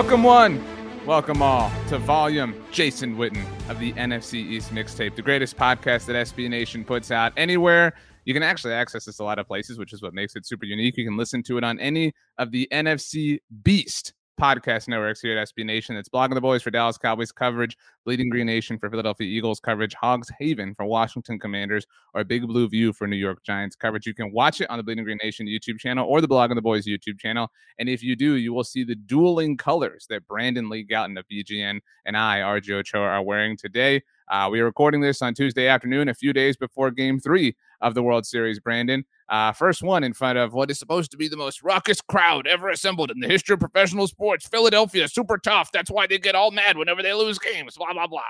Welcome one, welcome all to Volume Jason Witten of the NFC East Mixtape, the greatest podcast that SB Nation puts out anywhere. You can actually access this a lot of places, which is what makes it super unique. You can listen to it on any of the NFC Beast podcast networks here at SB Nation. It's Blogging the Boys for Dallas Cowboys coverage, Bleeding Green Nation for Philadelphia Eagles coverage, Hogs Haven for Washington Commanders, or Big Blue View for New York Giants coverage. You can watch it on the Bleeding Green Nation YouTube channel or the Blogging the Boys YouTube channel. And if you do, you will see the dueling colors that Brandon Lee Gowton of BGN and I, RJ Ochoa, are wearing today. Uh, we are recording this on Tuesday afternoon, a few days before game three of the World Series, Brandon. Uh, first one in front of what is supposed to be the most raucous crowd ever assembled in the history of professional sports. Philadelphia, super tough. That's why they get all mad whenever they lose games. Blah, blah, blah.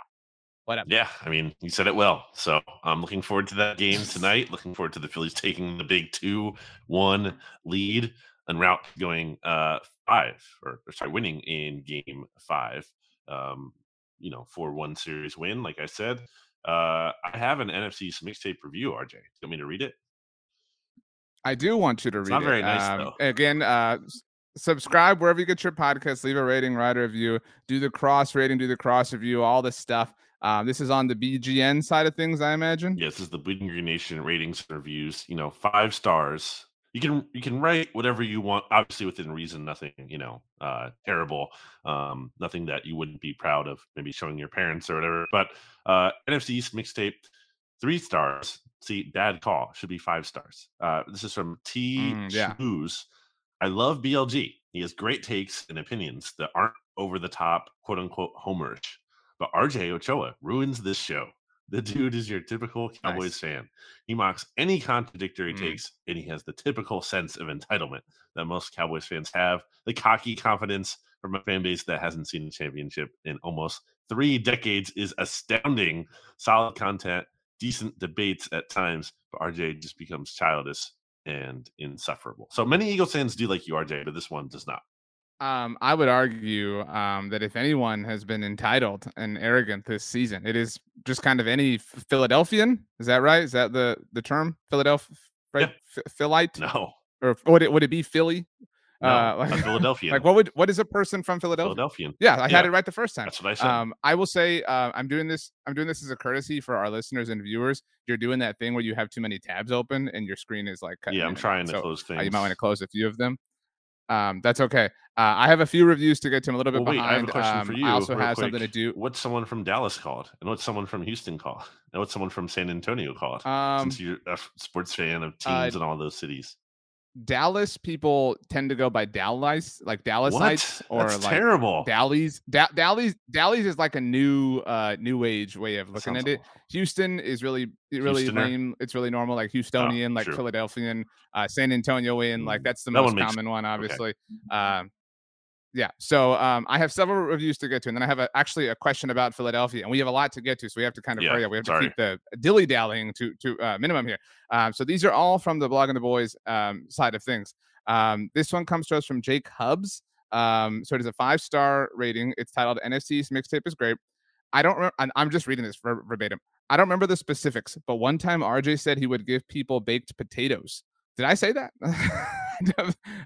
Whatever. Yeah, I mean, you said it well. So I'm looking forward to that game tonight. Looking forward to the Phillies taking the big 2 1 lead and route going uh, five, or, or sorry, winning in game five. Um, you know, 4 1 series win, like I said. Uh, I have an NFC mixtape review, RJ. Do you want me to read it? I do want you to It's read not it. very nice, Um, though. Again, uh, subscribe wherever you get your podcast. Leave a rating, write a review, do the cross rating, do the cross review, all this stuff. Um, this is on the BGN side of things, I imagine. Yeah, this is the Bleeding Green Nation ratings and reviews. You know, five stars. You can you can write whatever you want, obviously within reason. Nothing you know, uh, terrible. Um, nothing that you wouldn't be proud of, maybe showing your parents or whatever. But uh, NFC East mixtape, three stars. See, bad call should be five stars. Uh, this is from T. Mm, yeah. Schmooze. I love BLG. He has great takes and opinions that aren't over the top, quote unquote, homerish. But RJ Ochoa ruins this show. The dude is your typical Cowboys Nice. fan. He mocks any contradictory Mm. takes, and he has the typical sense of entitlement that most Cowboys fans have. The cocky confidence from a fan base that hasn't seen a championship in almost three decades is astounding. Solid content, decent debates at times, but RJ just becomes childish and insufferable. So many Eagles fans do like you, RJ, but this one does not. Um, I would argue um, that if anyone has been entitled and arrogant this season, it is just kind of any Philadelphian. Is that right? Is that the the term Philadelphia? Right? Ph- Philite? No, Or would it would it be Philly? no, Uh, like- Philadelphia. Like what would what is a person from Philadelphia? Philadelphian. Yeah, I had it right the first time. That's what I said. Um, I will say uh, I'm doing this. I'm doing this as a courtesy for our listeners and viewers. You're doing that thing where you have too many tabs open and your screen is like yeah, I'm out. trying to So, close uh, things. you might want to close a few of them. Um, that's okay. Uh, I have a few reviews to get to. I'm a little bit Well, wait, I have behind. a question for Um, you. I also have something to do. What's someone from Dallas called, and what's someone from Houston called, and what's someone from San Antonio called? Um, since you're a sports fan of uh, teams in all those cities. Dallas people tend to go by Dallas, like Dallasites, What? or That's like terrible. Dallies. Da- Dallies. Dallies is like a new, uh, new age way of looking at it. awful. Houston is really really Houstoner? lame. It's really normal, like Houstonian, like true. Philadelphian, uh, San Antonioan. Like Mm, that's the that one most makes- common one, okay. obviously. Um, yeah. So um, I have several reviews to get to, and then I have a, actually a question about Philadelphia, and we have a lot to get to, so we have to kind of Yeah, hurry up. We have sorry. to keep the dilly dallying to to uh, minimum here. Um, so these are all from the blog and the boys um, side of things. Um, this one comes to us from Jake Hubs. Um, so it is a five star rating. It's titled NFC's mixtape is great. I don't. Re- I'm- I'm just reading this ver- verbatim. I don't remember the specifics, but one time RJ said he would give people baked potatoes. Did I say that?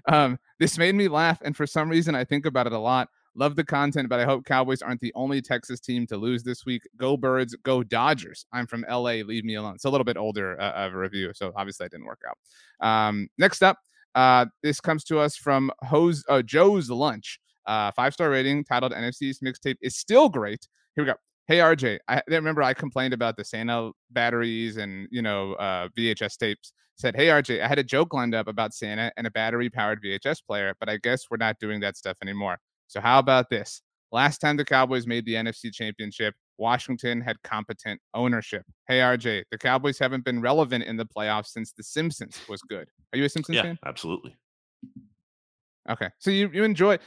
um, this made me laugh, and for some reason, I think about it a lot. Love the content, but I hope Cowboys aren't the only Texas team to lose this week. Go Birds, go Dodgers. I'm from LA. Leave me alone. It's a little bit older uh, of a review, so obviously that didn't work out. Um, next up, uh, this comes to us from uh, Joe's Lunch. Uh, five star rating titled NFC's mixtape is still great. Here we go. Hey RJ, I remember I complained about the Santa batteries and you know uh, VHS tapes. Said, hey RJ, I had a joke lined up about Santa and a battery powered VHS player, but I guess we're not doing that stuff anymore. So how about this? Last time the Cowboys made the NFC Championship, Washington had competent ownership. Hey RJ, the Cowboys haven't been relevant in the playoffs since The Simpsons was good. Are you a Simpsons yeah, fan? absolutely. Okay, so you you enjoy.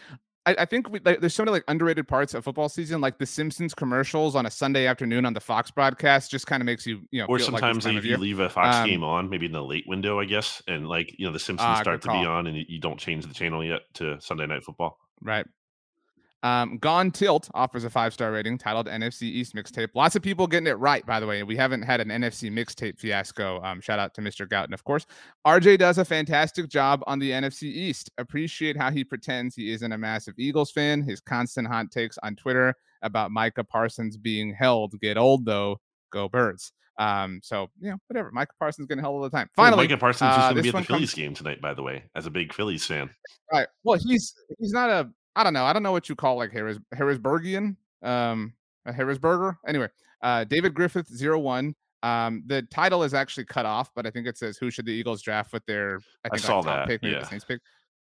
I, I think we, like, there's so many like underrated parts of football season, like the Simpsons commercials on a Sunday afternoon on the Fox broadcast, just kind of makes you you know. Or sometimes like you leave a Fox um, game on, maybe in the late window, I guess, and like you know the Simpsons uh, start to be on, and you don't change the channel yet to Sunday Night Football. Right. Um, Gone Tilt offers a five star rating titled NFC East Mixtape. Lots of people getting it right, by the way. We haven't had an NFC mixtape fiasco. Um, shout out to Mr. Gowton, of course. RJ does a fantastic job on the NFC East. Appreciate how he pretends he isn't a massive Eagles fan. His constant hot takes on Twitter about Micah Parsons being held get old, though. Go Birds. Um, so you know, whatever. Micah Parsons getting held all the time. Finally, Micah Parsons uh, is going to be at the Phillies comes... game tonight, by the way, as a big Phillies fan. Right. Well, he's he's not a I don't know. I don't know what you call like Harris Harrisburgian, um, a Harrisburger. Anyway, uh, David Griffith zero one. Um, the title is actually cut off, but I think it says who should the Eagles draft with their I think I saw that pick, yeah. the pick.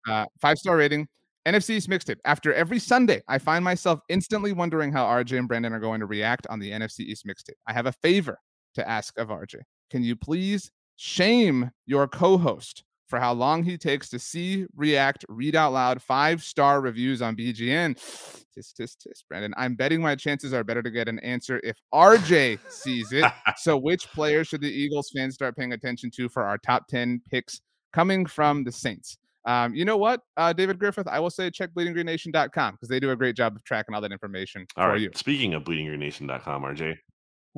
Uh, five star rating. NFC East mixtape. After every Sunday, I find myself instantly wondering how RJ and Brandon are going to react on the NFC East mixtape. I have a favor to ask of RJ. Can you please shame your co-host for how long he takes to see, react, read out loud five star reviews on BGN. Tis, tis, tis, Brandon. I'm betting my chances are better to get an answer if RJ sees it. So, which player should the Eagles fans start paying attention to for our top 10 picks coming from the Saints? Um, you know what, uh, David Griffith? I will say check bleedinggreennation.com because they do a great job of tracking all that information all for right. you. Speaking of bleedinggreennation.com, RJ,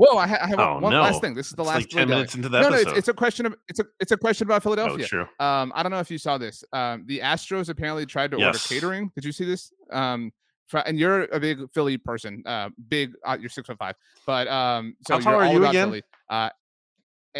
Whoa, I, ha- I have oh, one no. last thing. This is the it's last like ten minutes into that. No, no, it's, it's, a question of it's a it's a question about oh, Philadelphia. Oh, true. Um, I don't know if you saw this. Um, the Astros apparently tried to yes. order catering. Did you see this? Um, and you're a big Philly person. Uh, big. Uh, you're six foot five, but um, so how tall are you again? Philly. Uh,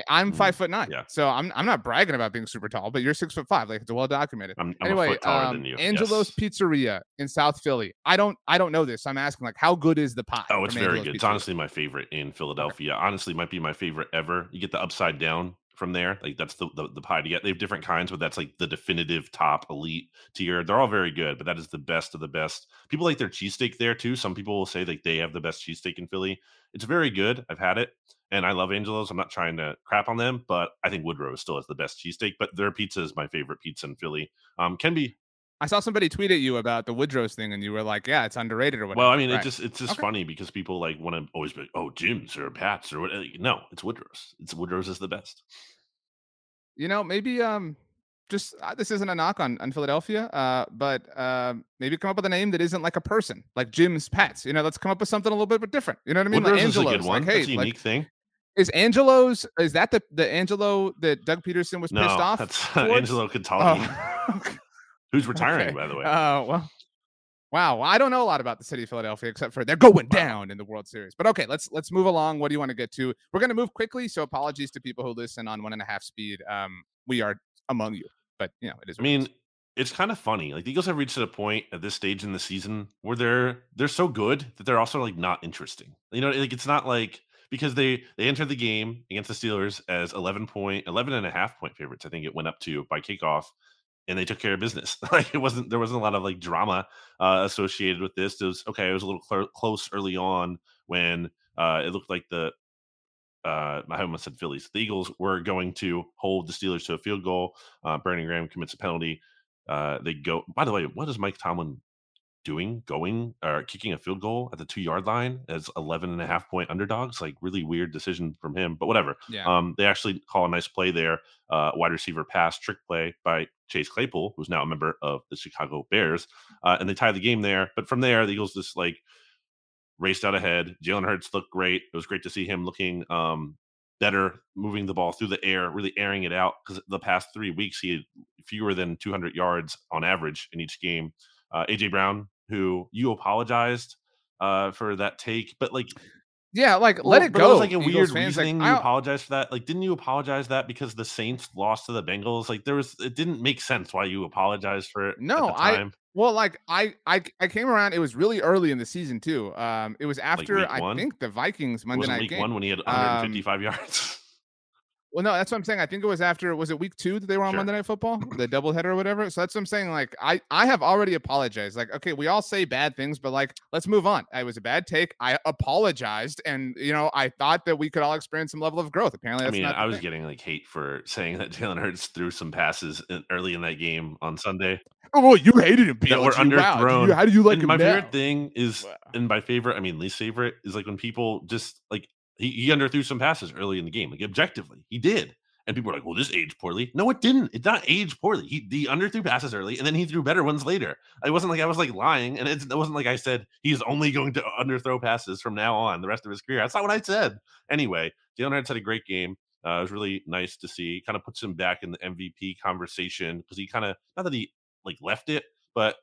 I'm mm, five foot nine. Yeah. So I'm I'm not bragging about being super tall, but you're six foot five. Like it's well documented. I'm, I'm anyway, um, Angelo's yes. Pizzeria in South Philly. I don't I don't know this. I'm asking like how good is the pie? Oh, it's very Angelo's good. Pizzeria? It's honestly my favorite in Philadelphia. Okay. Honestly, might be my favorite ever. You get the upside down from there. Like that's the, the, the pie to get. They have different kinds, but that's like the definitive top elite tier. They're all very good, but that is the best of the best. People like their cheesesteak there too. Some people will say like they have the best cheesesteak in Philly. It's very good. I've had it and I love Angelo's. I'm not trying to crap on them, but I think Woodrow still has the best cheesesteak. But their pizza is my favorite pizza in Philly. Um, can be. I saw somebody tweet at you about the Woodrow's thing, and you were like, "Yeah, it's underrated or whatever." Well, I mean, right. it just it's just okay. funny because people like want to always be, like, "Oh, Jim's or Pat's or what?" No, it's Woodrow's. It's Woodrow's is the best. You know, maybe um, just uh, this isn't a knock on on Philadelphia, uh, but uh, maybe come up with a name that isn't like a person, like Jim's Pats. You know, let's come up with something a little bit different. You know what I mean? Woodrow's like Angelo's, is a good one. Like, hey, That's a unique like, thing. Is Angelo's is that the the Angelo that Doug Pederson was no, pissed off? That's uh, Angelo Cataldi, oh. who's retiring, okay. by the way. Oh uh, well. Wow, I don't know a lot about the city of Philadelphia except for they're going down in the World Series. But okay, let's let's move along. What do you want to get to? We're going to move quickly, so apologies to people who listen on one and a half speed. Um, we are among you, but you know it is. I mean, it's kind of funny. Like the Eagles have reached a point at this stage in the season where they're they're so good that they're also like not interesting. You know, like it's not like because they they entered the game against the Steelers as 11 point 11 and a half point favorites. I think it went up to by kickoff and they took care of business. like it wasn't there wasn't a lot of like drama uh, associated with this. It was okay. It was a little cl- close early on when uh, it looked like the uh, I almost said Phillies. The Eagles were going to hold the Steelers to a field goal. Uh, Brandon Graham commits a penalty. Uh, they go. By the way, what does Mike Tomlin doing going or kicking a field goal at the two yard line as 11 and a half point underdogs like really weird decision from him but whatever. Yeah. um they actually call a nice play there uh wide receiver pass trick play by chase claypool who's now a member of the chicago bears uh, and they tie the game there but from there the eagles just like raced out ahead. Jalen hurts looked great. It was great to see him looking um better moving the ball through the air really airing it out because the past three weeks he had fewer than 200 yards on average in each game uh, AJ Brown, who you apologized uh, for that take, but like Yeah, like well, let it go. It was like a Eagles weird fans. reasoning. Like, you apologize for that. Like, didn't you apologize that because the Saints lost to the Bengals? Like, there was it didn't make sense why you apologized for it. No, I well, like I I I came around. It was really early in the season too. Um, it was after like I think the Vikings Monday night game. one when he had 155 um, yards. Well, no, that's what I'm saying. I think it was after was it week two that they were on sure. Monday Night Football, the doubleheader or whatever. So that's what I'm saying. Like, I I have already apologized. Like, okay, we all say bad things, but like, let's move on. It was a bad take. I apologized, and you know, I thought that we could all experience some level of growth. Apparently, I mean, I was thing. getting like hate for saying that Jalen Hurts threw some passes in, early in that game on Sunday. Oh, well, you hated him. That were underthrown. Wow. How do you like and him? My now? favorite thing is, wow. and my favorite, I mean, least favorite is like when people just like he, he underthrew some passes early in the game, like objectively, he did and people are like, well, this aged poorly. No, it didn't. It not aged poorly. He the underthrew passes early, and then he threw better ones later. It wasn't like I was like lying, and it wasn't like I said he's only going to underthrow passes from now on the rest of his career. That's not what I said. Anyway, Jalen Hurts had a great game. Uh, it was really nice to see. Kind of puts him back in the MVP conversation because he kind of not that he like left it, but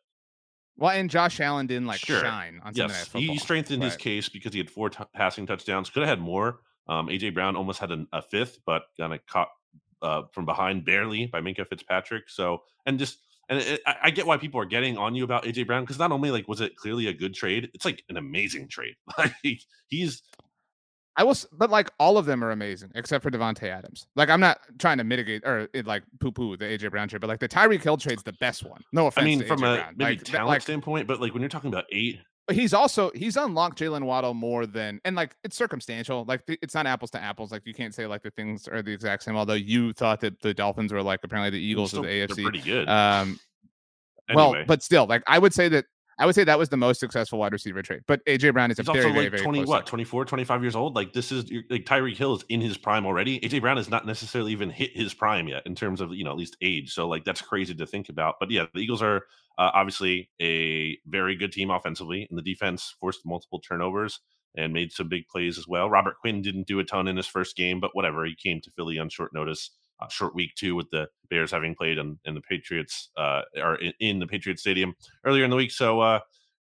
well, and Josh Allen didn't like sure. shine on Sunday yes, He strengthened right. his case because he had four t- passing touchdowns. Could have had more. Um, AJ Brown almost had an, a fifth, but kind of caught uh, from behind barely by Minkah Fitzpatrick. So, and just, and it, I, I, get why people are getting on you about AJ Brown because not only like was it clearly a good trade, it's like an amazing trade. Like he's, I was, but like all of them are amazing except for Davante Adams. Like I'm not trying to mitigate or it, like poo poo the AJ Brown trade, but like the Tyreek Hill trade's the best one. No offense. I mean, from AJ a Brown. maybe like, talent like, standpoint, but like when you're talking about eight he's also he's unlocked Jaylen Waddle more than and like it's circumstantial. Like it's not apples to apples. Like you can't say like the things are the exact same. Although you thought that the Dolphins were like apparently the Eagles still, of the AFC. pretty good. Um, anyway. well, but still, like I would say that I would say that was the most successful wide receiver trade. But AJ Brown is He's a very, also very, like very 20, what, second. 24, 25 years old. Like this is like Tyreek Hill is in his prime already. AJ Brown has not necessarily even hit his prime yet in terms of, you know, at least age. So like that's crazy to think about. But yeah, the Eagles are uh, obviously a very good team offensively, and the defense forced multiple turnovers and made some big plays as well. Robert Quinn didn't do a ton in his first game, but whatever. He came to Philly on short notice uh, short week two with the Bears having played in, in the Patriots uh, or in, in, the Patriots Stadium earlier in the week. So uh,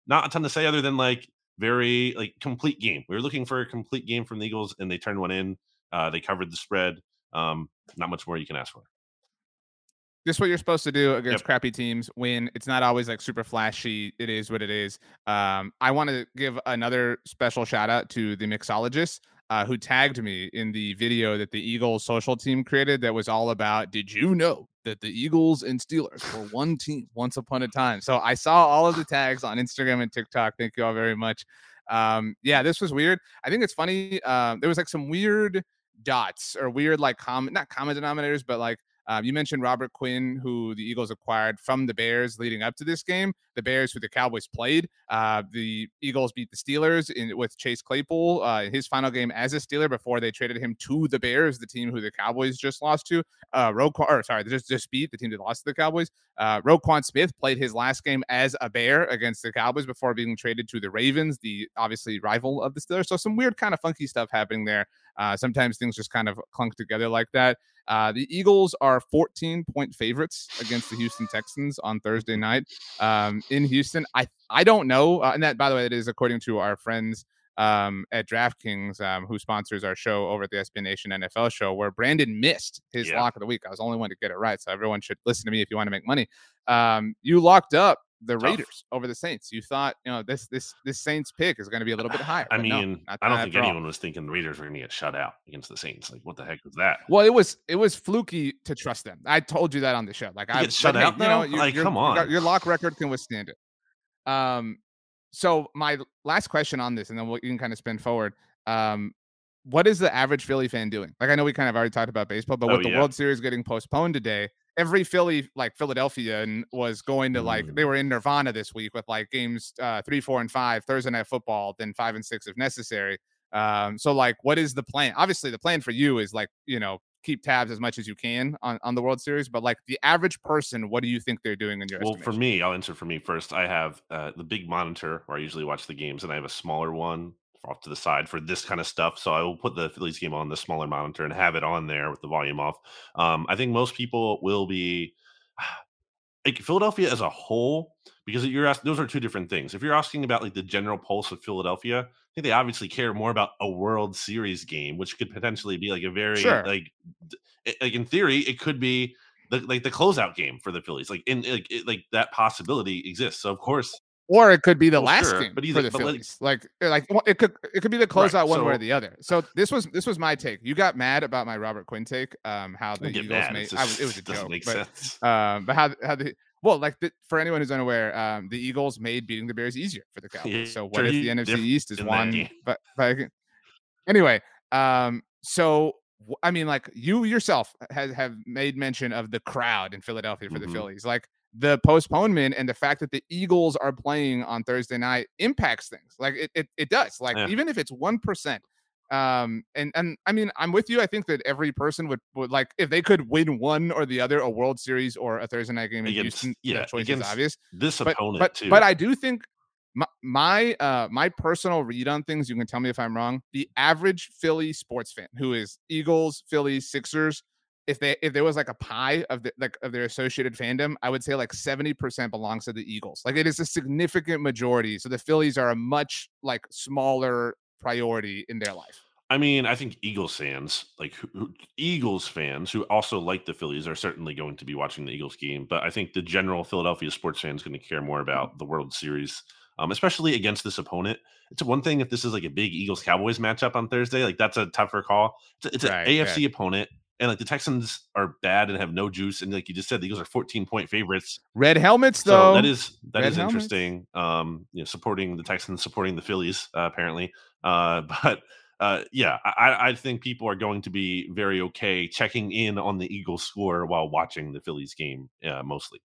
not a ton to say other than like very like complete game. We were looking for a complete game from the Eagles, and they turned one in. Uh, they covered the spread. Um, not much more you can ask for. This is what you're supposed to do against yep. crappy teams. Win. It's not always like super flashy. It is what it is. Um, I want to give another special shout out to the mixologists uh, who tagged me in the video that the Eagles social team created that was all about. Did you know that the Eagles and Steelers were one team once upon a time. So I saw all of the tags on Instagram and TikTok. Thank you all very much. Um, yeah, this was weird. I think it's funny. Um, there was like some weird dots or weird like common, not common denominators, but like um, you mentioned Robert Quinn, who the Eagles acquired from the Bears leading up to this game. The Bears, who the Cowboys played. Uh, the Eagles beat the Steelers in, with Chase Claypool uh, in his final game as a Steeler before they traded him to the Bears, the team who the Cowboys just lost to. Uh, Roquan, or sorry, just just beat the team that lost to the Cowboys. Uh, Roquan Smith played his last game as a Bear against the Cowboys before being traded to the Ravens, the obviously rival of the Steelers. So some weird kind of funky stuff happening there. Uh, sometimes things just kind of clunk together like that. Uh, the Eagles are 14 point favorites against the Houston Texans on Thursday night um, in Houston. I I don't know, uh, and that by the way, it is according to our friends um, at DraftKings, um, who sponsors our show over at the SB Nation NFL show, where Brandon missed his yeah. lock of the week. I was the only one to get it right, so everyone should listen to me if you want to make money. Um, you locked up the Tough. Raiders over the Saints. You thought, you know, this this this Saints pick is going to be a little bit higher. I mean, no, I don't think anyone was thinking the Raiders were going to get shut out against the Saints. Like, what the heck was that? Well, it was it was fluky to trust them. I told you that on the show. Like, I shut out. Hey, you know, like, come on, your lock record can withstand it. Um, so my last question on this, and then we can kind of spin forward. Um, what is the average Philly fan doing? Like, I know we kind of already talked about baseball, but oh, with the yeah. World Series getting postponed today, every Philly like Philadelphian was going to like they mm. were in Nirvana this week with like games uh, three, four, and five Thursday night football, then five and six if necessary. Um, so like, what is the plan? Obviously, the plan for you is like you know keep tabs as much as you can on, on the World Series, but like the average person, what do you think they're doing in your? Well, for me, I'll answer for me first. I have uh, the big monitor where I usually watch the games, and I have a smaller one off to the side for this kind of stuff. So I will put the Phillies game on the smaller monitor and have it on there with the volume off. Um, I think most people will be like Philadelphia as a whole, because you're asking those are two different things. If you're asking about like the general pulse of Philadelphia, I think they obviously care more about a World Series game, which could potentially be like a very Sure. like like in theory it could be the like the closeout game for the Phillies. Like in like it, like that possibility exists. So of course, or it could be the Well, last sure, game but for either- the but, Phillies. Like, like well, it could it could be the Right, closeout one way or the other. So this was this was my take. You got mad about my Robert Quinn take. Um, how the Eagles mad. made. I was, it was a just- joke, make but sense. um, but how how the well, like the, for anyone who's unaware, um, the Eagles made beating the Bears easier for the Cowboys. Yeah, so what if the NFC East is won? But, but anyway, um, so I mean, like you yourself has have made mention of the crowd in Philadelphia for Mhm. the Phillies, like. The postponement and the fact that the Eagles are playing on Thursday night impacts things. Like it, it, it does. Like Yeah. even if it's one percent, um and and i mean i'm with you i think that every person would would like if they could win one or the other a world series or a thursday night game in Against- houston yeah, choice is obvious This but opponent but too. but i do think my, my uh my personal read on things you can tell me if i'm wrong the average philly sports fan who is eagles phillies sixers if they if there was like a pie of the like of their associated fandom i would say like 70% belongs to the eagles like it is a significant majority so the phillies are a much like smaller priority in their life I mean, I think Eagles fans, like who, who, Eagles fans who also like the Phillies, are certainly going to be watching the Eagles game. But I think the general Philadelphia sports fan is going to care more Mm-hmm. about the World Series, um, especially against this opponent. It's one thing if this is like a big Eagles Cowboys matchup on Thursday, like that's a tougher call. It's, it's Right, an. AFC opponent, and like the Texans are bad and have no juice, and like you just said, the Eagles are 14 point favorites. red helmets So though that is that Red is helmets. interesting. Um, you know, supporting the Texans, supporting the Phillies, uh, apparently. Uh, but uh, yeah, I, I- I think people are going to be very okay checking in on the Eagles score while watching the Phillies game, uh, mostly.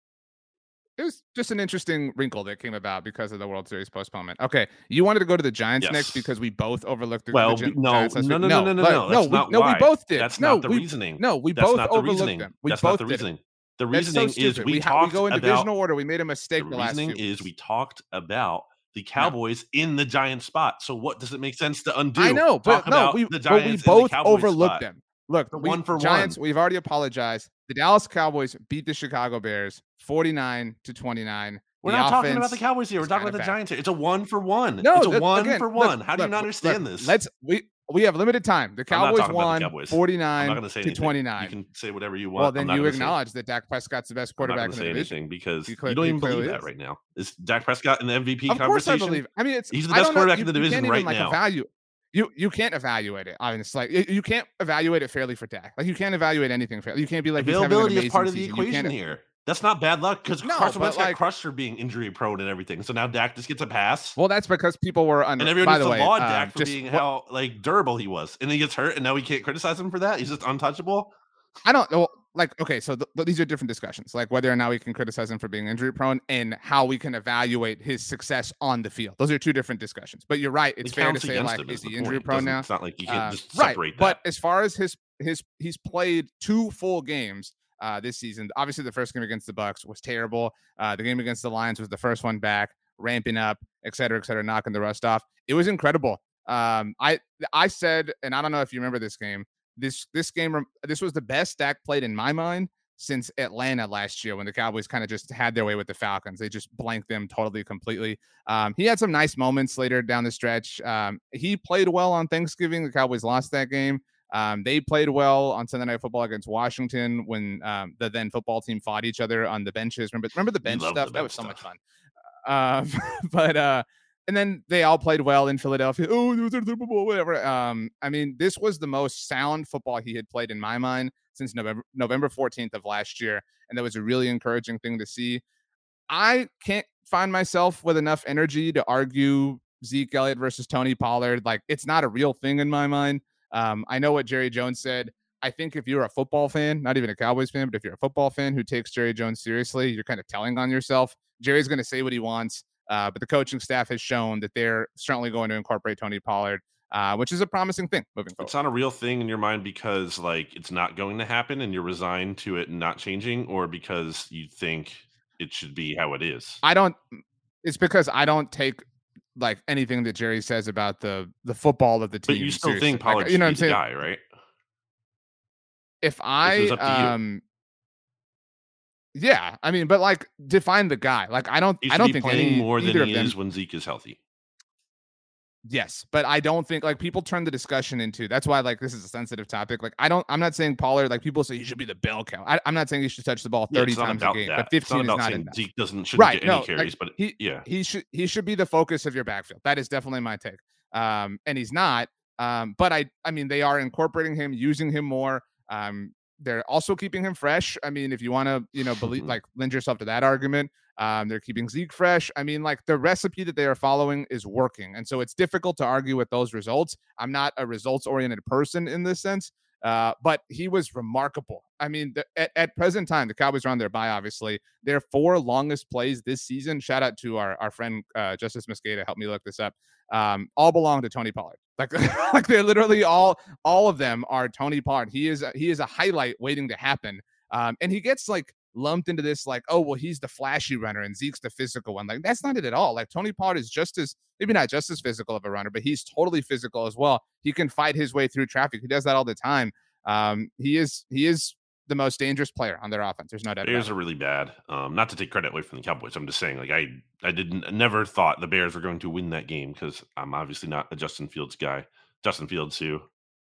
It was just an interesting wrinkle that came about because of the World Series postponement. Okay, you wanted to go to the Giants next because we both overlooked the, Well, the Gi- no, Giants last no, no, no, no, no, but- no. That's we, no, we both did. That's no, not the we, reasoning. No, we That's both not the overlooked reasoning. them. We That's both not the reasoning. The That's so reasoning is we, we, ha- talked we go in about divisional order. We made a the mistake the, last reasoning few is we talked about the Cowboys in the Giant spot. So what does it make sense to undo? I know, but Talk no, about we the but we Giants the both overlooked spot. them. Look, The we, one for Giants. one. We've already apologized. The Dallas Cowboys beat the Chicago Bears forty-nine to twenty-nine. We're The not talking about the Cowboys here. We're talking about the. Giants here. It's a one for one. No, it's a one again, for look, one. How do you look, not look, understand this? Let's we we have limited time. The Cowboys about the won Cowboys. I'm 49 not going to anything. 29. You can say whatever you want. well, then you acknowledge that Dak Prescott's the best I'm not quarterback in to the say division. anything because He you don't even believe clearly that is. right now. Is Dak Prescott in the MVP Of course, I conversation? believe. I mean, it's He's the best don't know, quarterback in the division right like, now. Evaluate. You you can't evaluate it. I mean, it's like you, you can't evaluate it fairly for Dak. Like you can't evaluate anything fairly. You can't be like Availability is part of the season. Equation here. That's not bad luck because No, Carson Wentz got like- crushed for being injury prone and everything. So now Dak just gets a pass. Well, that's because people were under. and everyone by used to way, laud Dak um, for just being how like durable he was, and he gets hurt, and now we can't criticize him for that. He's just untouchable. I don't know. Like, okay, so th- th- these are different discussions. Like whether or not we can criticize him for being injury prone and how we can evaluate his success on the field. Those are two different discussions. But you're right. It's It fair to say like, is he injury It prone now? It's not like you can't Uh, just right. separate But as far as his his he's played two full games uh, this season. Obviously, the first game against the Bucs was terrible. Uh, the game against the Lions was the first one back, ramping up, et cetera, et cetera, knocking the rust off. It was incredible. Um, I I said, and I don't know if you remember this game. This this game this was the best Dak played in my mind since Atlanta last year when the Cowboys kind of just had their way with the Falcons. They just blanked them totally, completely. Um, he had some nice moments later down the stretch. Um, he played well on Thanksgiving. The Cowboys lost that game. Um, they played well on Sunday Night Football against Washington when um, the then football team fought each other on the benches. Remember, remember the bench love the stuff? that bench was so much fun. Um, but uh, and then they all played well in Philadelphia. Oh, it was a Super Bowl, whatever. Um, I mean, this was the most sound football he had played in my mind since November November 14th of last year, and that was a really encouraging thing to see. I can't find myself with enough energy to argue Zeke Elliott versus Tony Pollard. Like, it's not a real thing in my mind. Um, I know what Jerry Jones said. I think if you're a football fan, not even a Cowboys fan, but if you're a football fan who takes Jerry Jones seriously, you're kind of telling on yourself. Jerry's going to say what he wants, uh, but the coaching staff has shown that they're certainly going to incorporate Tony Pollard, uh, which is a promising thing moving forward. It's not a real thing in your mind because like it's not going to happen and you're resigned to it not changing, or because you think it should be how it is. I don't. It's because I don't take like anything that Jerry says about the the football of the team. but you still seriously. think Like, Pollard you know what I'm the saying? guy, right? If I was up to you. um. Yeah, I mean, but like define the guy. Like I don't, I don't think playing any more than he of them. is when Zeke is healthy. Yes, but I don't think like people turn the discussion into that's why like this is a sensitive topic. Like I don't I'm not saying Pollard like people say he should be the bell cow. I, am not saying he should touch the ball 30 yeah, times a game, that. but 15 is not enough. Zeke doesn't should right, get no, any carries, like, but he yeah he should he should be the focus of your backfield. That is definitely my take. Um, and he's not. Um, but I I mean they are incorporating him, using him more. Um, they're also keeping him fresh. I mean, if you want to, you know, believe like lend yourself to that argument, um, they're keeping Zeke fresh. I mean, like the recipe that they are following is working. And so it's difficult to argue with those results. I'm not a results oriented person in this sense, uh, but he was remarkable. I mean, the, at, at, present time, the Cowboys are on their bye, obviously. Their four longest plays this season, shout out to our, our friend uh, Justice Mosqueda, help me look this up, um, all belong to Tony Pollard. Like, like they're literally all, all of them are Tony Pollard. He is, a, he is a highlight waiting to happen. Um, and he gets like lumped into this like, oh, well, he's the flashy runner and Zeke's the physical one. Like, that's not it at all. Like, Tony Pollard is just as, maybe not just as physical of a runner, but he's totally physical as well. He can fight his way through traffic. He does that all the time. Um, he is, he is the most dangerous player on their offense. There's no doubt. Bears are really bad. Um, not to take credit away from the Cowboys. I'm just saying, like I, I didn't, never thought the Bears were going to win that game because I'm obviously not a Justin Fields guy. Justin Fields, who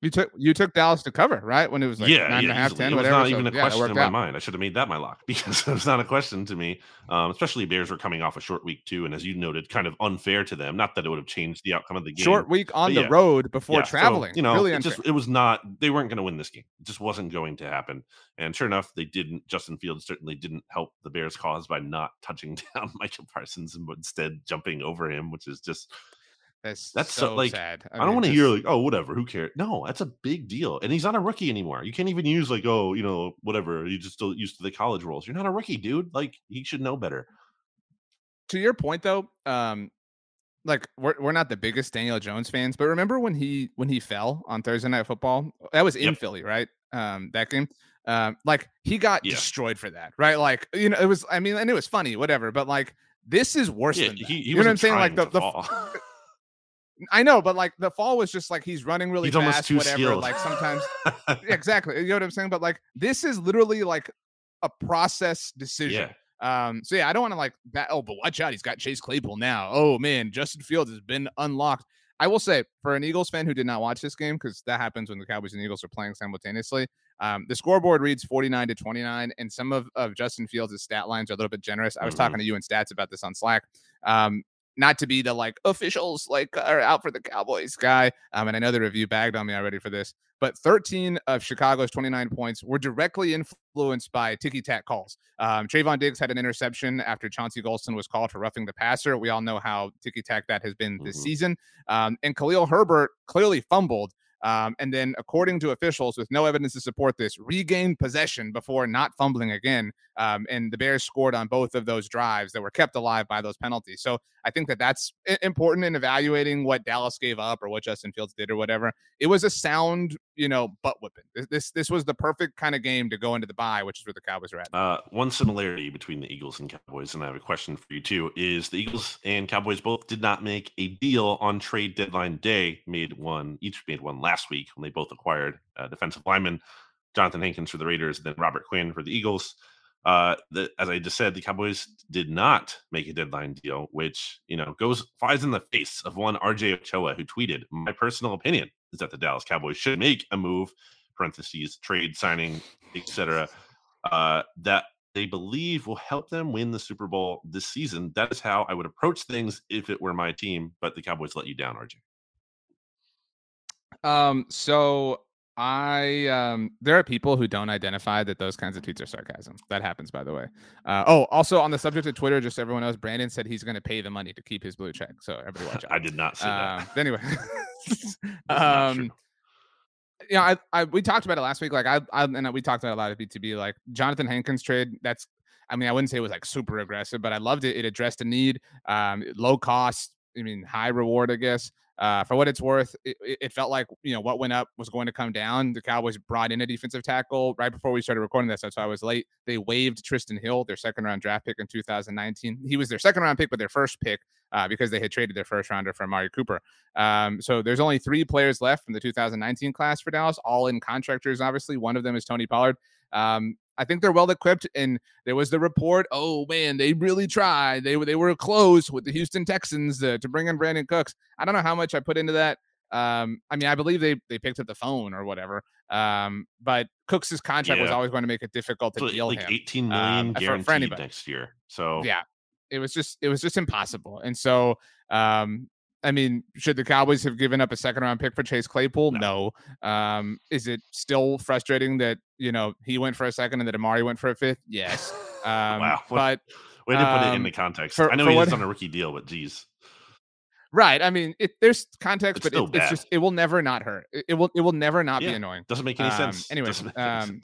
you took you took Dallas to cover, right? When it was like yeah, nine yeah, and a half, ten, it whatever. was not even a question in my out. mind. I should have made that my lock because it was not a question to me. Um, especially Bears were coming off a short week too, and as you noted, kind of unfair to them. Not that it would have changed the outcome of the game. Short week on the yeah. road before yeah, traveling. So, you know, really it just it was not. They weren't going to win this game. It just wasn't going to happen. And sure enough, they didn't. Justin Fields certainly didn't help the Bears' cause by not touching down Michael Parsons and instead jumping over him, which is just that's that's so, so like sad. I, I don't want to hear like oh whatever who cares no that's a big deal and he's not a rookie anymore you can't even use like oh you know whatever you just still used to the college rules you're not a rookie dude like he should know better. To your point though, um, like we're we're not the biggest Daniel Jones fans, but remember when he when he fell on Thursday Night Football? That was in yep. Philly, right? Um, that game. Um, like he got yeah. destroyed for that, right? Like you know, it was. I mean, and it was funny, whatever. But like this is worse yeah, than that. He, he you know what I'm saying? Like the, the I know, but like the fall was just like he's running really he's fast, whatever. Skilled. Like sometimes, exactly. You know what I'm saying? But like this is literally like a process decision. Yeah. Um. So yeah, I don't want to like that. Oh, but watch out, he's got Chase Claypool now. Oh man, Justin Fields has been unlocked. I will say for an Eagles fan who did not watch this game because that happens when the Cowboys and Eagles are playing simultaneously. Um, the scoreboard reads 49 to 29, and some of, of Justin Fields' stat lines are a little bit generous. I was mm-hmm. talking to you in stats about this on Slack. Um, not to be the like officials like are out for the Cowboys guy. Um, and I know the review bagged on me already for this, but 13 of Chicago's 29 points were directly influenced by ticky tack calls. Um, Trevon Diggs had an interception after Chauncey Golston was called for roughing the passer. We all know how ticky tack that has been this mm-hmm. season. Um, and Khalil Herbert clearly fumbled um, and then, according to officials, with no evidence to support this, regained possession before not fumbling again. Um, and the Bears scored on both of those drives that were kept alive by those penalties. So I think that that's important in evaluating what Dallas gave up or what Justin Fields did or whatever. It was a sound, you know, butt whipping. This this was the perfect kind of game to go into the bye, which is where the Cowboys are at. Uh, one similarity between the Eagles and Cowboys, and I have a question for you too, is the Eagles and Cowboys both did not make a deal on trade deadline day. Made one, each made one last week when they both acquired uh, defensive lineman Johnathan Hankins for the Raiders, and then Robert Quinn for the Eagles. Uh, the, as I just said, the Cowboys did not make a deadline deal, which you know goes flies in the face of one RJ Ochoa who tweeted, "My personal opinion is that the Dallas Cowboys should make a move (parentheses trade signing, etc.) uh, that they believe will help them win the Super Bowl this season. That is how I would approach things if it were my team. But the Cowboys let you down, RJ. Um, so I um there are people who don't identify that those kinds of tweets are sarcasm. That happens by the way. Uh, oh, also on the subject of Twitter, just so everyone knows, Brandon said he's going to pay the money to keep his blue check. So everybody watch out. I did not uh, that. Anyway, um, yeah, I, I we talked about it last week. Like I, I and we talked about a lot of BTB. Like Johnathan Hankins trade. That's I mean I wouldn't say it was like super aggressive, but I loved it. It addressed a need. Um, low cost. I mean high reward, I guess. Uh, for what it's worth, it, it, felt like you know what went up was going to come down. The Cowboys brought in a defensive tackle right before we started recording this. Why I was late. They waived Trysten Hill, their second round draft pick in 2019. He was their second round pick, but their first pick uh, because they had traded their first rounder for Amari Cooper. Um, so there's only three players left from the 2019 class for Dallas, all in contractors. Obviously, one of them is Tony Pollard. Um, I think they're well equipped. And there was the report, oh man, they really tried. They were they were close with the Houston Texans uh, to bring in Brandin Cooks. I don't know how much I put into that. Um, I mean, I believe they they picked up the phone or whatever. Um, but Cooks's contract yeah. was always going to make it difficult to so deal like him. 18 million um, guaranteed for, for next year. So yeah, it was just it was just impossible. And so um, I mean, should the Cowboys have given up a second round pick for Chase Claypool? No. no. Um, is it still frustrating that you know he went for a second and that Amari went for a fifth? Yes. Um, wow. What, but way to put it in the um, context. For, I know he's on a rookie deal, but geez. Right. I mean, it, there's context, it's but it, it's just it will never not hurt. It, it will it will never not yeah. be annoying. Doesn't make any um, sense. Anyway, um,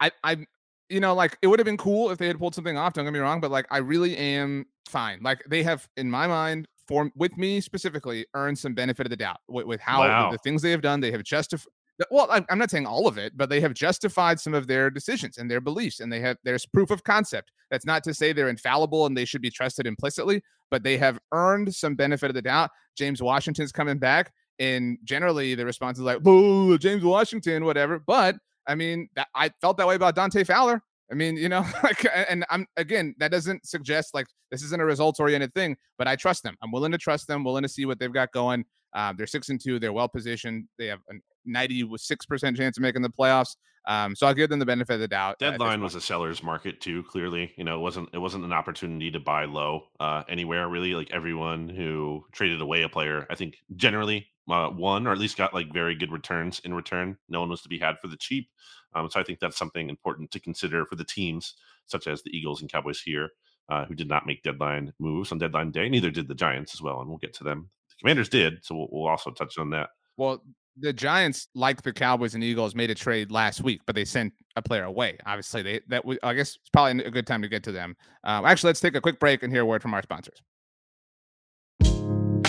I I you know like it would have been cool if they had pulled something off. Don't get me wrong, but like I really am fine. Like they have in my mind for with me specifically earned some benefit of the doubt with, with how wow. the, things they have done. They have justified. Well, I'm not saying all of it, but they have justified some of their decisions and their beliefs, and they have there's proof of concept. That's not to say they're infallible and they should be trusted implicitly, but they have earned some benefit of the doubt. James Washington's coming back, and generally the response is like, "Boo, James Washington, whatever." But I mean, that, I felt that way about Dante Fowler. I mean, you know, like, and I'm again, that doesn't suggest like this isn't a results oriented thing, but I trust them. I'm willing to trust them, willing to see what they've got going. Um, they're six and two. They're well positioned. They have a 96 percent chance of making the playoffs. Um, so I'll give them the benefit of the doubt. Deadline was a seller's market too. Clearly, you know, it wasn't it wasn't an opportunity to buy low uh, anywhere really. Like everyone who traded away a player, I think generally uh, won or at least got like very good returns in return. No one was to be had for the cheap. Um, so I think that's something important to consider for the teams such as the Eagles and Cowboys here, uh, who did not make deadline moves on deadline day. Neither did the Giants as well, and we'll get to them. The Commanders did, so we'll, we'll also touch on that. Well, the Giants, like the Cowboys and Eagles, made a trade last week, but they sent a player away. Obviously, they that I guess it's probably a good time to get to them. Uh, actually, let's take a quick break and hear a word from our sponsors.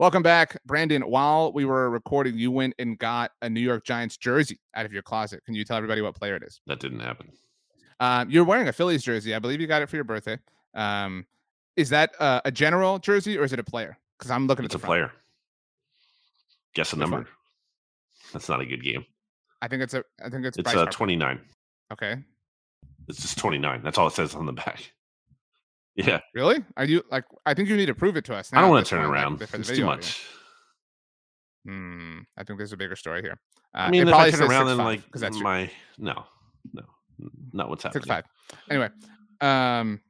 Welcome back, Brandon. While we were recording, you went and got a New York Giants jersey out of your closet. Can you tell everybody what player it is? That didn't happen. Um, you're wearing a Phillies jersey. I believe you got it for your birthday. Um, is that uh, a general jersey or is it a player? Because I'm looking it's at a player. Guess a Which number. One? That's not a good game. I think it's a. I think it's. It's a uh, 29. Okay. It's just 29. That's all it says on the back. Yeah. Really? Are you like? I think you need to prove it to us. I don't want to turn around. Like, it's too much. Hmm. I think there's a bigger story here. Uh, I mean, if I turn around, then like because that's my your... no, no, not what's happening. Six five. Anyway. Um.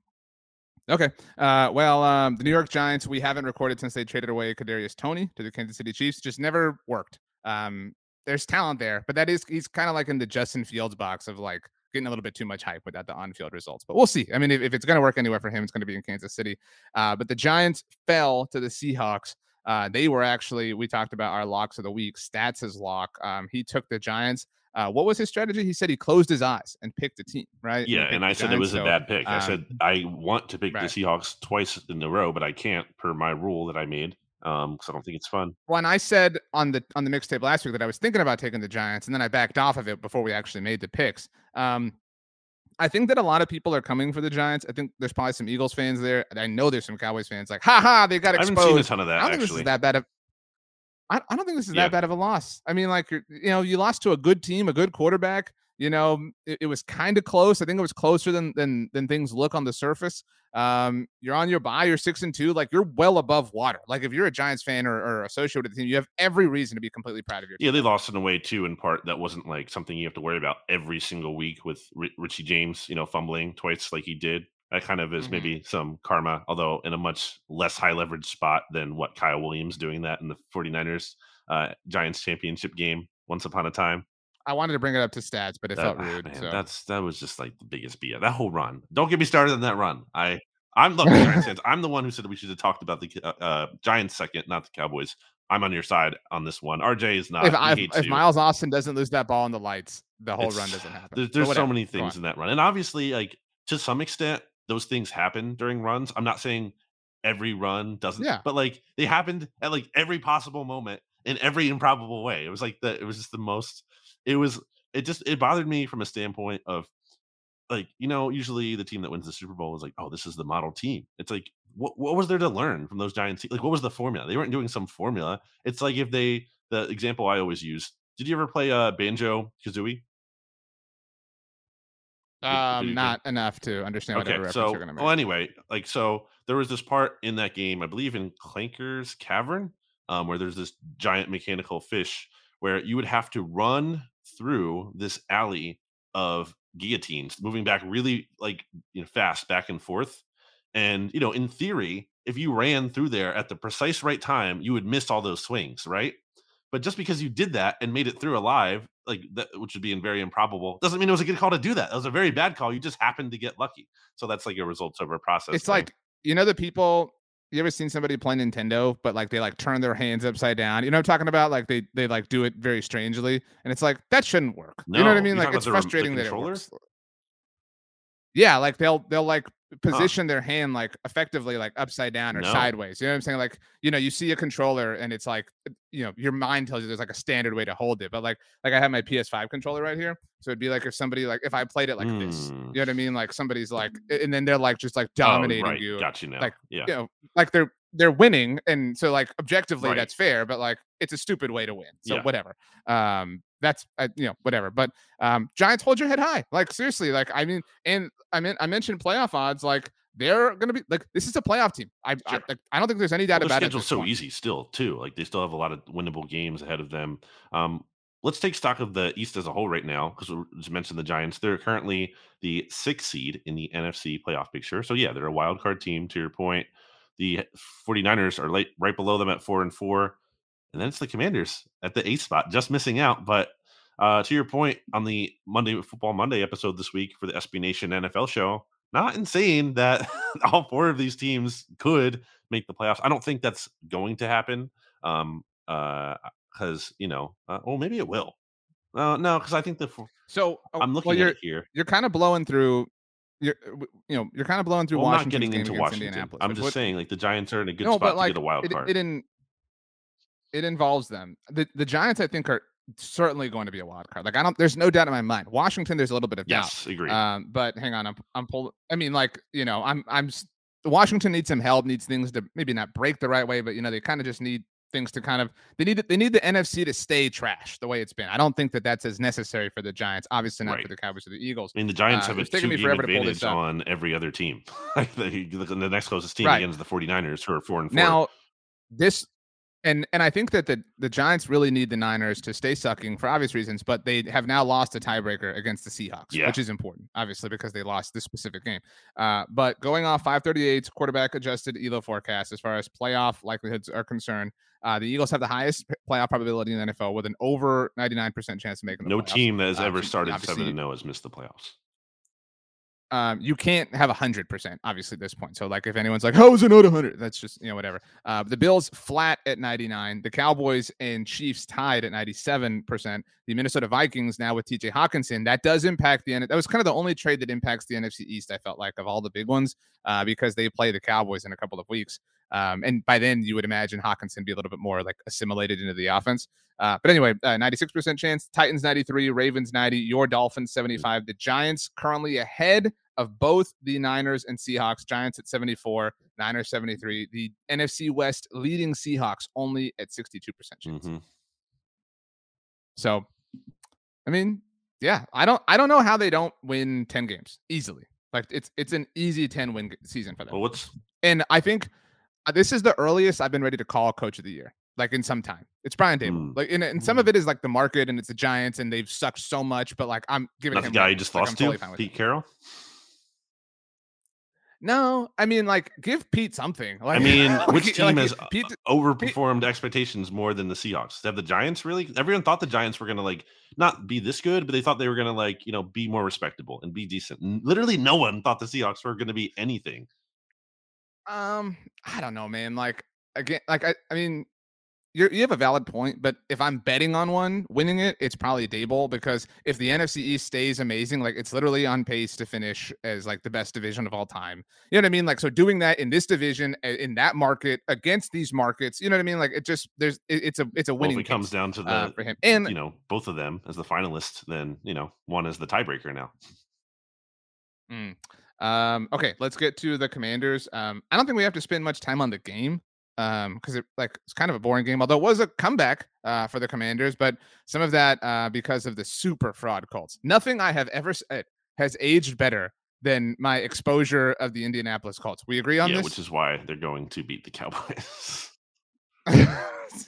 Okay. Uh, well, um, the New York Giants, we haven't recorded since they traded away Kadarius Toney to the Kansas City Chiefs. Just never worked. Um, there's talent there, but that is he's kind of like in the Justin Fields box of like getting a little bit too much hype without the on-field results. But we'll see. I mean, if, if it's going to work anywhere for him, it's going to be in Kansas City. Uh, but the Giants fell to the Seahawks. Uh, they were actually we talked about our locks of the week. Stats' lock. Um, he took the Giants. Uh, what was his strategy? He said he closed his eyes and picked a team, right? Yeah, and I said Giants, it was so, a bad pick. Um, I said I want to pick right. the Seahawks twice in a row, but I can't per my rule that I made um because I don't think it's fun. When I said on the on the mixtape last week that I was thinking about taking the Giants, and then I backed off of it before we actually made the picks. Um, I think that a lot of people are coming for the Giants. I think there's probably some Eagles fans there. I know there's some Cowboys fans like, ha ha, they got exposed. I haven't seen a ton of that. I don't actually. think this is that bad of. I, I don't think this is yeah. that bad of a loss. I mean, like you know, you lost to a good team, a good quarterback. You know, it, it was kind of close. I think it was closer than than than things look on the surface. Um, you're on your bye. You're six and two. Like you're well above water. Like if you're a Giants fan or, or associated with the team, you have every reason to be completely proud of your. Team. Yeah, they lost in a way too. In part, that wasn't like something you have to worry about every single week with R- Richie James. You know, fumbling twice like he did. That kind of is mm-hmm. maybe some karma, although in a much less high leverage spot than what Kyle Williams doing that in the 49ers uh, Giants championship game once upon a time. I wanted to bring it up to stats, but it that, felt rude. Man, so. That's that was just like the biggest BS. That whole run. Don't get me started on that run. I I'm look, Giants fans. I'm the one who said we should have talked about the uh, uh, Giants second, not the Cowboys. I'm on your side on this one. RJ is not. If, I, if Miles Austin doesn't lose that ball in the lights, the whole It's- run doesn't happen. There's, there's so many things in that run, and obviously, like to some extent, those things happen during runs. I'm not saying every run doesn't, Yeah. but like they happened at like every possible moment in every improbable way. It was like the it was just the most. It was it just it bothered me from a standpoint of like you know usually the team that wins the Super Bowl is like oh this is the model team. It's like what what was there to learn from those Giants? Like what was the formula? They weren't doing some formula. It's like if they the example I always use. Did you ever play uh Banjo Kazooie? Um, not enough to understand whatever Okay, reference so you're gonna make. well, anyway, like so, there was this part in that game, I believe, in Clanker's Cavern, um, where there's this giant mechanical fish where you would have to run through this alley of guillotines, moving back really like you know fast back and forth. And you know, in theory, if you ran through there at the precise right time, you would miss all those swings, right? But just because you did that and made it through alive, like that, which would be very improbable, doesn't mean it was a good call to do that. That was a very bad call. You just happened to get lucky. So that's like a result of a process. it's thing. like you know the people you ever seen somebody play Nintendo, but like they like turn their hands upside down. You know what I'm talking about? Like they they like do it very strangely, and it's like that shouldn't work. you know what I mean? Like it's about the rem- frustrating that it works. Yeah, like they'll they'll like position their hand like effectively like upside down or No. sideways. You know what I'm saying? Like you know you see a controller and it's like you know your mind tells you there's like a standard way to hold it, but like like I have my PS5 controller right here, so it'd be like if somebody like if I played it like this. Mm. You know what I mean? Like somebody's like, and then they're like just like Oh, dominating right. you Got you now. like, yeah. you know, like they're they're winning, and so like objectively Right. that's fair, but like it's a stupid way to win. So Yeah. whatever. Um, that's uh, you know whatever. But um, Giants hold your head high. Like seriously, like I mean, and I mean I mentioned playoff odds. Like they're gonna be like this is a playoff team. I I, like, I don't think there's any doubt Well, about it. schedule's so easy still, too. Like they still have a lot of winnable games ahead of them. Um, let's take stock of the East as a whole right now, because we just mentioned the Giants. They're currently the sixth seed in the NFC playoff picture. So yeah, they're a wild card team. To your point, the 49ers are late, right below them at four and four, and then it's the Commanders at the eighth spot, just missing out. But uh, to your point on the Monday Football Monday episode this week for the SB Nation NFL show, not insane that all four of these teams could make the playoffs. I don't think that's going to happen. Um, uh, because you know, uh, well, maybe it will. Uh, no, because I think the So oh, I'm looking well, at you're it here. you're you know, you're kind of blowing through. You're in a good spot to get a w- you know it, card. it in it involves them. The the Giants, I think, are certainly going to be a wild card. Like I don't, there's no doubt in my mind. Washington, there's a little bit of doubt. yes, agree. Um, but hang on, I'm I'm pulling. I mean, like you know, I'm I'm. Washington needs some help. Needs things to maybe not break the right way, but you know, they kind of just need things to kind of they need they need the NFC to stay trash the way it's been. I don't think that that's as necessary for the Giants. Obviously, not Right. for the Cowboys or the Eagles. I mean, the Giants uh, have a two me game forever to pull advantage on every other team. like the, the next closest team Right. against the 49ers, who are four and four. Now, this and and I think that the the Giants really need the Niners to stay sucking for obvious reasons, but they have now lost a tiebreaker against the Seahawks, Yeah. which is important, obviously, because they lost this specific game. Uh, but going off 538's quarterback adjusted ELO forecast as far as playoff likelihoods are concerned, uh, the Eagles have the highest playoff probability in the NFL with an over 99% chance of making the no playoffs. team that has Uh, ever started seven and zero has missed the playoffs. Um, you can't have a hundred percent, obviously, at this point. So, like, if anyone's like, "How is it not a hundred? That's just you know whatever. Uh, the Bills flat at ninety nine. The Cowboys and Chiefs tied at ninety seven percent. The Minnesota Vikings now with T.J. Hockenson. That does impact the. N- That was kind of the only trade that impacts the NFC East. I felt like of all the big ones, uh, because they play the Cowboys in a couple of weeks. Um, and by then, you would imagine Hockenson be a little bit more like assimilated into the offense. Uh, but anyway, uh, 96% chance. Titans 93, Ravens 90, your Dolphins 75. The Giants currently ahead of both the Niners and Seahawks. Giants at 74, Niners 73. The NFC West leading Seahawks only at 62% chance. Mhm. So, I mean, yeah, I don't, I don't know how they don't win 10 games easily. Like it's, it's an easy 10 win season for them. Well, what's And I think Uh, this is the earliest I've been ready to call coach of the year, like in some time. It's Brian Daboll. Mm. Like, and, and some of mm. it is like the market and it's the Giants and they've sucked so much, but like I'm giving not the guy you just Like, lost totally to, Pete. Carroll? No, I mean, like, give Pete something. Like, I mean, like, which like, team has uh, uh, Pete? overperformed expectations more than the Seahawks? Have the Giants really? Everyone thought the Giants were going to like not be this good, but they thought they were going to like you know be more respectable and be decent. Literally, no one thought the Seahawks were going to be anything. Um, I don't know, man. Like again, like I, I mean, you you have a valid point, but if I'm betting on one winning it, it's probably Daboll because if the NFC East stays amazing, like it's literally on pace to finish as like the best division of all time. You know what I mean? Like so, doing that in this division in that market against these markets, you know what I mean? Like it just there's it, it's a it's a winning. Well, if it comes down to the uh, for him and you know both of them as the finalists, then you know one is the tiebreaker now. Mm. Um, okay, let's get to the Commanders. Um, I don't think we have to spend much time on the game um because it like it's kind of a boring game although it was a comeback uh for the commanders but some of that uh because of the super fraud Colts nothing i have ever said has aged better than my exposure of the indianapolis Colts we agree on yeah, this? which is why they're going to beat the cowboys.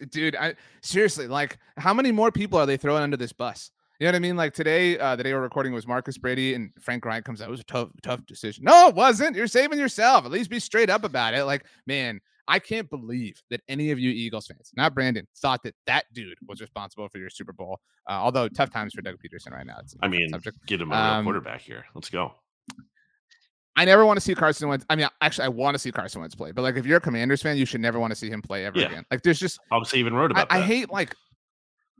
Dude i seriously like how many more people are they throwing under this bus you know what I mean? Like today, uh, the day we're recording was Marcus Brady and Frank Reich comes out. It was a tough, tough decision. No, it wasn't. You're saving yourself. At least be straight up about it. Like, man, I can't believe that any of you Eagles fans, not Brandon, thought that that dude was responsible for your Super Bowl. Uh, although tough times for Doug Pederson right now. It's I mean, subject. get him a um, quarterback here. Let's go. I never want to see Carson Wentz. I mean, actually, I want to see Carson Wentz play, but like, if you're a Commanders fan, you should never want to see him play ever yeah. again. Like, there's just obviously even wrote about. I, I hate like,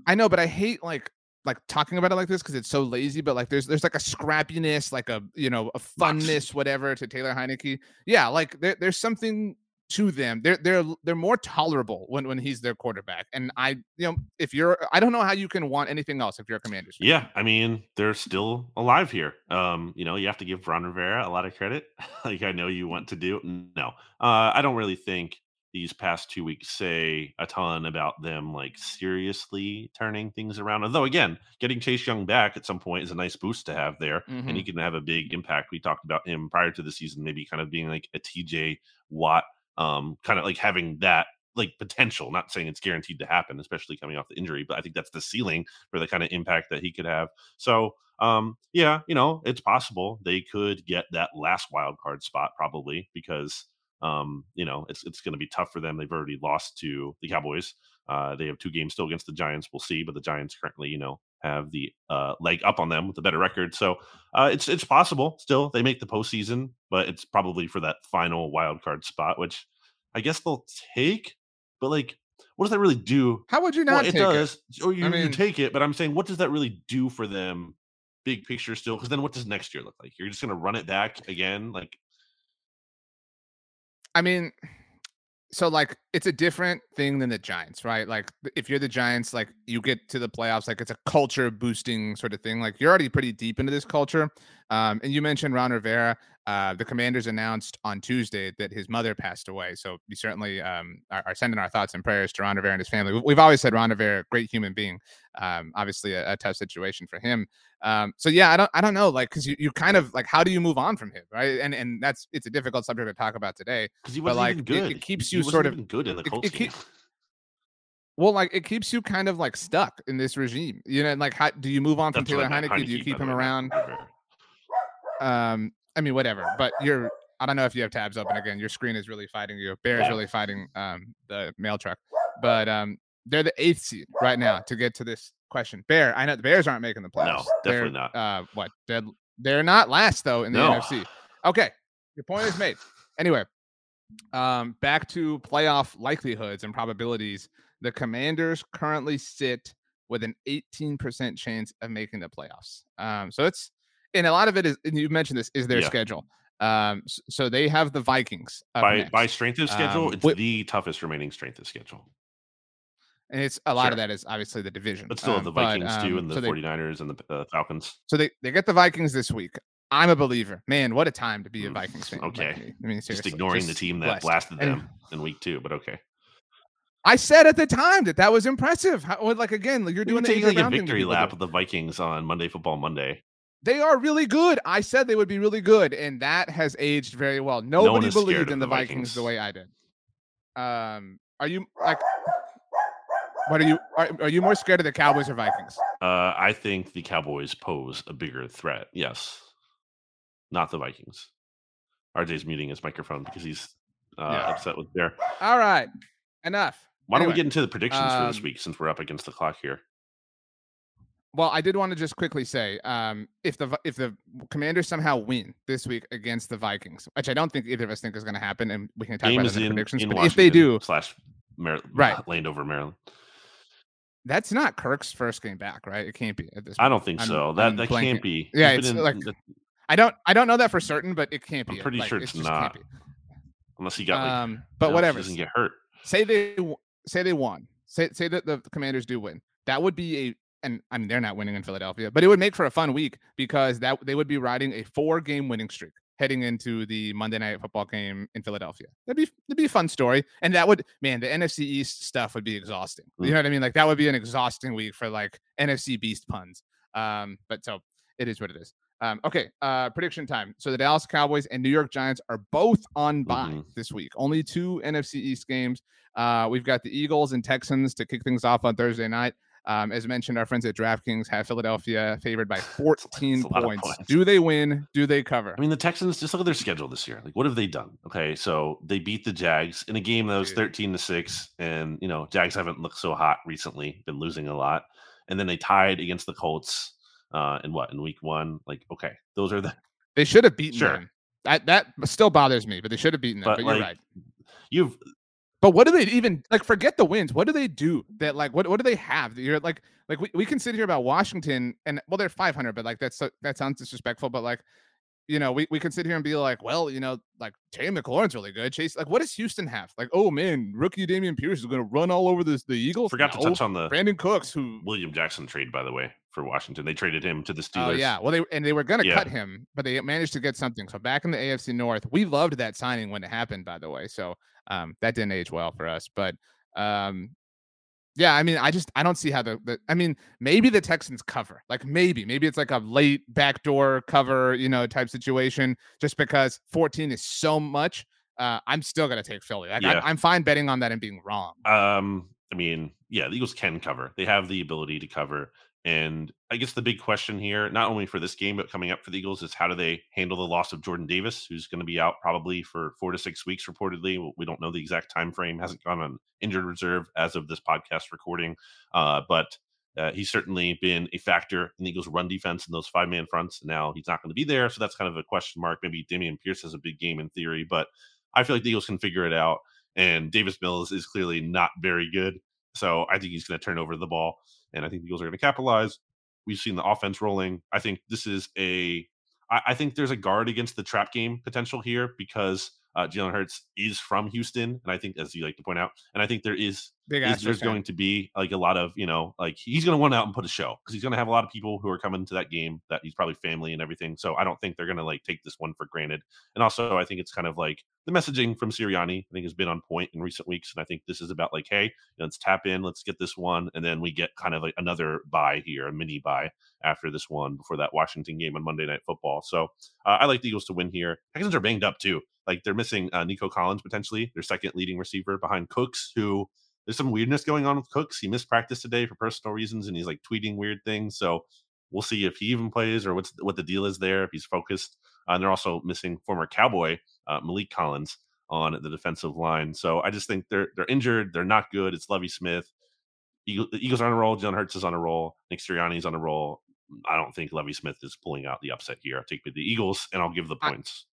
I know, but I hate like like talking about it like this because it's so lazy, but like there's there's like a scrappiness, like a you know a funness, whatever to Taylor Heinicke. Yeah, like there, there's something to them. They're they're they're more tolerable when when he's their quarterback. And I, you know, if you're, I don't know how you can want anything else if you're a Commanders. Fan. Yeah, I mean, they're still alive here. Um, you know, you have to give Ron Rivera a lot of credit. like I know you want to do. No, uh, I don't really think these past two weeks say a ton about them like seriously turning things around. Although again, getting Chase Young back at some point is a nice boost to have there, mm-hmm. and he can have a big impact. We talked about him prior to the season, maybe kind of being like a TJ Watt um, kind of like having that like potential. Not saying it's guaranteed to happen, especially coming off the injury, but I think that's the ceiling for the kind of impact that he could have. So, um, yeah, you know, it's possible they could get that last wild card spot probably because um, you know, it's it's going to be tough for them. They've already lost to the Cowboys. Uh, they have two games still against the Giants. We'll see, but the Giants currently, you know, have the uh, leg up on them with a better record. So uh, it's it's possible still they make the postseason, but it's probably for that final wild card spot, which I guess they'll take. But like, what does that really do? How would you not? Well, it does. It? Or you, I mean, you take it, but I'm saying, what does that really do for them? Big picture still, because then what does next year look like? You're just going to run it back again, like. I mean, so like it's a different thing than the Giants, right? Like if you're the Giants, like you get to the playoffs, like it's a culture boosting sort of thing. Like you're already pretty deep into this culture. Um, and you mentioned Ron Rivera. Uh, the Commanders announced on Tuesday that his mother passed away. So we certainly um, are, are, sending our thoughts and prayers to Ron Rivera and his family. We've always said Ron Rivera, great human being. Um, obviously, a, a, tough situation for him. Um, so yeah, I don't, I don't know, like, because you, you kind of like, how do you move on from him, right? And and that's it's a difficult subject to talk about today. Because he wasn't but, like, even good. It, it keeps you sort of good in the it, it, well, like it keeps you kind of like stuck in this regime, you know. And Like, how do you move on from Taylor Heinicke? Heinicke? Do you keep him around? Um, I mean, whatever. But you're, I don't know if you have tabs open again. Your screen is really fighting you. Bear is really fighting um the mail truck, but um, they're the eighth seed right now to get to this question. Bear, I know the Bears aren't making the playoffs. No, definitely they're, not. Uh, what? They're they're not last though in the no. NFC. Okay, your point is made. Anyway, um, back to playoff likelihoods and probabilities. The Commanders currently sit with an 18% chance of making the playoffs. Um, so it's, and a lot of it is, and you mentioned this, is their yeah. schedule. Um, so they have the Vikings by by strength of schedule. Um, it's with, the toughest remaining strength of schedule, and it's a lot sure. of that is obviously the division. But still, um, the Vikings but, too, and the so 49ers and the uh, Falcons. So they they get the Vikings this week. I'm a believer. Man, what a time to be a mm, Vikings fan. Okay. I mean, seriously. Just ignoring just the team that blessed. blasted them and, in week two, but okay. I said at the time that that was impressive. How, like again, you're doing taking like a victory lap of the Vikings on Monday Football Monday. They are really good. I said they would be really good, and that has aged very well. Nobody no believed in the, Vikings. Vikings the way I did. Um, are you like? What are you? Are, are you more scared of the Cowboys or Vikings? Uh, I think the Cowboys pose a bigger threat. Yes not the Vikings. RJ's muting his microphone because he's uh, yeah. upset with Bear. All right, enough. Why anyway, don't we get into the predictions um, for this um week since we're up against the clock here? Well, I did want to just quickly say, um, if the if the Commanders somehow win this week against the Vikings, which I don't think either of us think is going to happen, and we can talk Game about in predictions. in But Washington if they do, slash Mar- Right. Landover, Maryland. that's not Kirk's first game back, right? It can't be at this. I don't think I'm- so. That I'm that blanking. can't be. Yeah, it's in like- the- I don't. I don't know that for certain, but it can't be. I'm pretty Like, sure it it's not. unless he got like, Um, but unless he whatever. doesn't get hurt. say they say they won. Say say that the Commanders do win. That would be a and I mean they're not winning in Philadelphia, but it would make for a fun week because that they would be riding a four game winning streak heading into the Monday night football game in Philadelphia. That'd be that'd be a fun story. And that would man, the NFC East stuff would be exhausting. Mm. You know what I mean? Like that would be an exhausting week for like NFC beast puns. Um, but so it is what it is. Um, okay, uh, prediction time. So the Dallas Cowboys and New York Giants are both on bye Mhm. this week. Only two NFC East games. Uh, we've got the Eagles and Texans to kick things off on Thursday night. Um, as mentioned, our friends at DraftKings have Philadelphia favored by 14 a lot of points. points. Do they win? Do they cover? I mean, the Texans just look at their schedule this year. Like, what have they done? Okay, so they beat the Jags in a game that was thirteen to six, and you know, Jags haven't looked so hot recently, been losing a lot, and then they tied against the Colts. Uh, in what in week one? Like, okay, those are the They should have beaten Sure. them. That that still bothers me, but they should have beaten them. But, But, you're like, right. you've But what do they even like? Forget the wins. What do they do that? Like, what what do they have? that You're like, like we, we can sit here about Washington and well, they're 500, but like that's so, that sounds disrespectful. But like, you know, we, we can sit here and be like, well, you know, like Terry McLaurin's really good. Chase, like, what does Houston have? Like, oh man, rookie Dameon Pierce is going to run all over this the Eagles. forgot to touch on the Brandin Cooks, who William Jackson trade, by the way, for Washington. They traded him to the Steelers. Oh Steelers. yeah, well they and they were gonna Yeah. cut him, but they managed to get something. So back in the AFC North, we loved that signing when it happened. By the way, so um, that didn't age well for us. But um, yeah, I mean, I just I don't see how the, the I mean maybe the Texans cover, like maybe maybe it's like a late backdoor cover, you know, type situation. Just because 14 is so much, uh, I'm still gonna take Philly. Like Yeah. I, I'm fine betting on that and being wrong. Um, I mean, yeah, the Eagles can cover. They have the ability to cover. And I guess the big question here, not only for this game, but coming up for the Eagles, is how do they handle the loss of Jordan Davis, who's going to be out probably for four to six weeks, reportedly. We don't know the exact time frame, hasn't gone on injured reserve as of this podcast recording. Uh, but uh, he's certainly been a factor in the Eagles' run defense in those five man fronts. Now he's not going to be there. So that's kind of a question mark. Maybe Dameon Pierce has a big game in theory, but I feel like the Eagles can figure it out. And Davis Mills is clearly not very good. So I think he's going to turn over the ball, and I think the Eagles are going to capitalize. We've seen the offense rolling. I think this is a. I, I think there's a guard against the trap game potential here because uh, Jalen Hurts is from Houston, and I think, as you like to point out, and I think there is Big is there's going to be like a lot of you know like he's going to want out and put a show because he's going to have a lot of people who are coming to that game that he's probably family and everything so i don't think they're going to like take this one for granted and also i think it's kind of like the messaging from Sirianni i think has been on point in recent weeks and i think this is about like hey let's tap in let's get this one and then we get kind of like another bye here a mini bye after this one before that washington game on monday night football so uh, i like the eagles to win here. Texans are banged up too like they're missing uh, nico collins potentially their second leading receiver behind cooks who there's some weirdness going on with Cooks. He missed practice today for personal reasons, and he's like tweeting weird things. So we'll see if he even plays or what's what the deal is there. If he's focused, uh, and they're also missing former Cowboy uh, Maliek Collins on the defensive line. So I just think they're they're injured. They're not good. It's Lovie Smith. Eagle, the Eagles are on a roll. Jalen Hurts is on a roll. Nick Sirianni's on a roll. I don't think Lovie Smith is pulling out the upset here. I'll take the Eagles, and I'll give the points.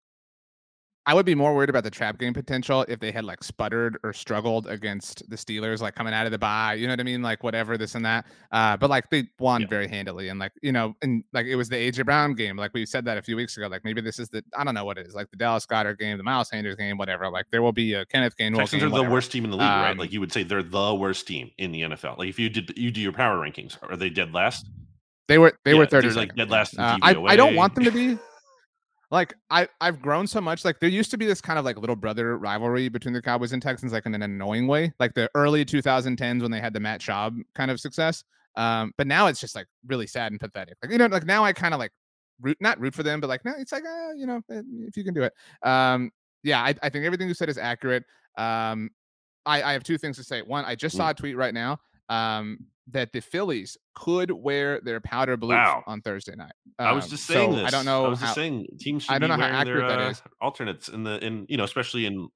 I would be more worried about the trap game potential if they had like sputtered or struggled against the Steelers, like coming out of the bye. You know what I mean? Like whatever, this and that. Uh, but like they won Yeah. very handily, and like you know, and like it was the AJ Brown game. Like we said that a few weeks ago. Like maybe this is the I don't know what it is, like the Dallas Goedert game, the Miles Sanders game, whatever. Like there will be a Kenneth Gainwell Texans game. are the whatever. worst team in the league, right? Um, Like you would say they're the worst team in the NFL. Like if you did you do your power rankings, are they dead last? They were they were Yeah, they're, thirty. like, dead last in Uh, I I don't want them to be. Like I I've grown so much. Like there used to be this kind of like little brother rivalry between the Cowboys and Texans, like in an annoying way, like the early 2010s when they had the Matt Schaub kind of success. Um, but now it's just like really sad and pathetic. Like you know, like now I kind of like root not root for them, but like no, it's like uh, you know, eh, if you can do it. Um, yeah, I, I think everything you said is accurate. Um, I, I have two things to say. One, I just Mm. saw a tweet right now um, that the Phillies could wear their powder blue Wow. on Thursday night. I was Um, just saying so this. I don't know I was how. just saying teams should I don't know how wearing their, accurate that uh, is. alternates in the in you know especially in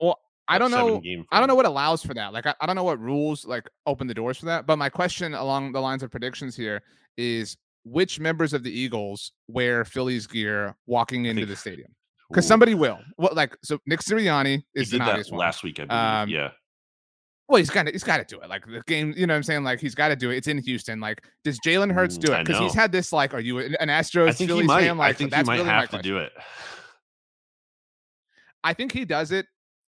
I a don't know. I don't know what allows for that. Like, I, I don't know what rules like open the doors for that. But my question along the lines of predictions here is which members of the Eagles wear Phillies gear walking into the stadium? Because somebody will. Well, like so, Nick Sirianni is he did an obvious that one. last week. I believe. Um, yeah, Well, he's got to he's got to do it. Like the game, you know what I'm saying? Like he's got to do it. It's in Houston. Like does Jalen Hurts Mm, do it? Because he's had this like, are you an Astros I think Phillies fan? Like I think he that's might really have to question. do it. I think he does it,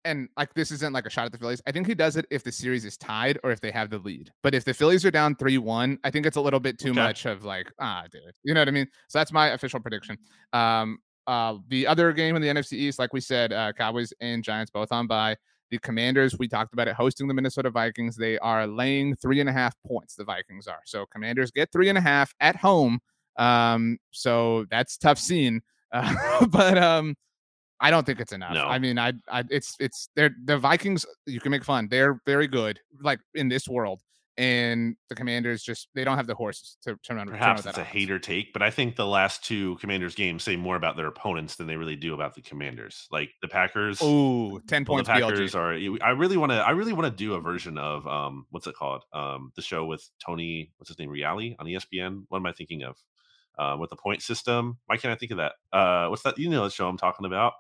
and like this isn't like a shot at the Phillies. I think he does it if the series is tied or if they have the lead. But if the Phillies are down three one, I think it's a little bit too Okay. much of like ah, dude, you know what I mean? So that's my official prediction. Um, uh, the other game in the NFC East, like we said, uh, Cowboys and Giants both on by. The Commanders, we talked about it, hosting the Minnesota Vikings. They are laying three and a half points. The Vikings are so Commanders get three and a half at home. Um, so that's tough scene. Uh, but um, I don't think it's enough. No. I mean, I, I, it's, it's, they're the Vikings. You can make fun. They're very good, like in this world, and the Commanders just they don't have the horses to turn around. Perhaps turn it's a offense. hater take, but I think the last two Commanders games say more about their opponents than they really do about the Commanders. Like the Packers. Ooh, 10 well, the Packers BLG. are. I really want to. I really want to do a version of um, what's it called? Um, the show with Tony. What's his name? Reali on ESPN. What am I thinking of? Uh, with the point system. Why can't I think of that? Uh, what's that? You know the show I'm talking about.